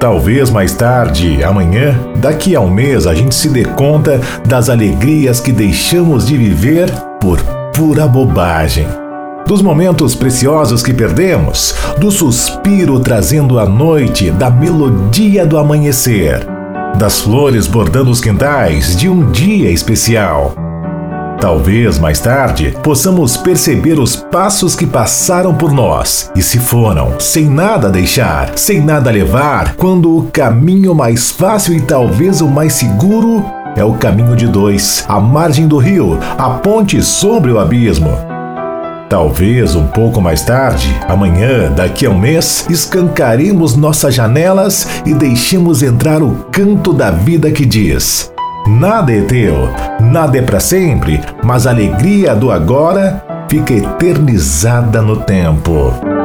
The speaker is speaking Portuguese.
Talvez mais tarde, amanhã, daqui a um mês, a gente se dê conta das alegrias que deixamos de viver por pura bobagem. Dos momentos preciosos que perdemos, do suspiro trazendo a noite, da melodia do amanhecer, das flores bordando os quintais de um dia especial. Talvez mais tarde possamos perceber os passos que passaram por nós e se foram, sem nada deixar, sem nada levar, quando o caminho mais fácil e talvez o mais seguro é o caminho de dois, a margem do rio, a ponte sobre o abismo. Talvez um pouco mais tarde, amanhã, daqui a um mês, escancaremos nossas janelas e deixemos entrar o canto da vida que diz: Nada é teu, nada é para sempre, mas a alegria do agora fica eternizada no tempo.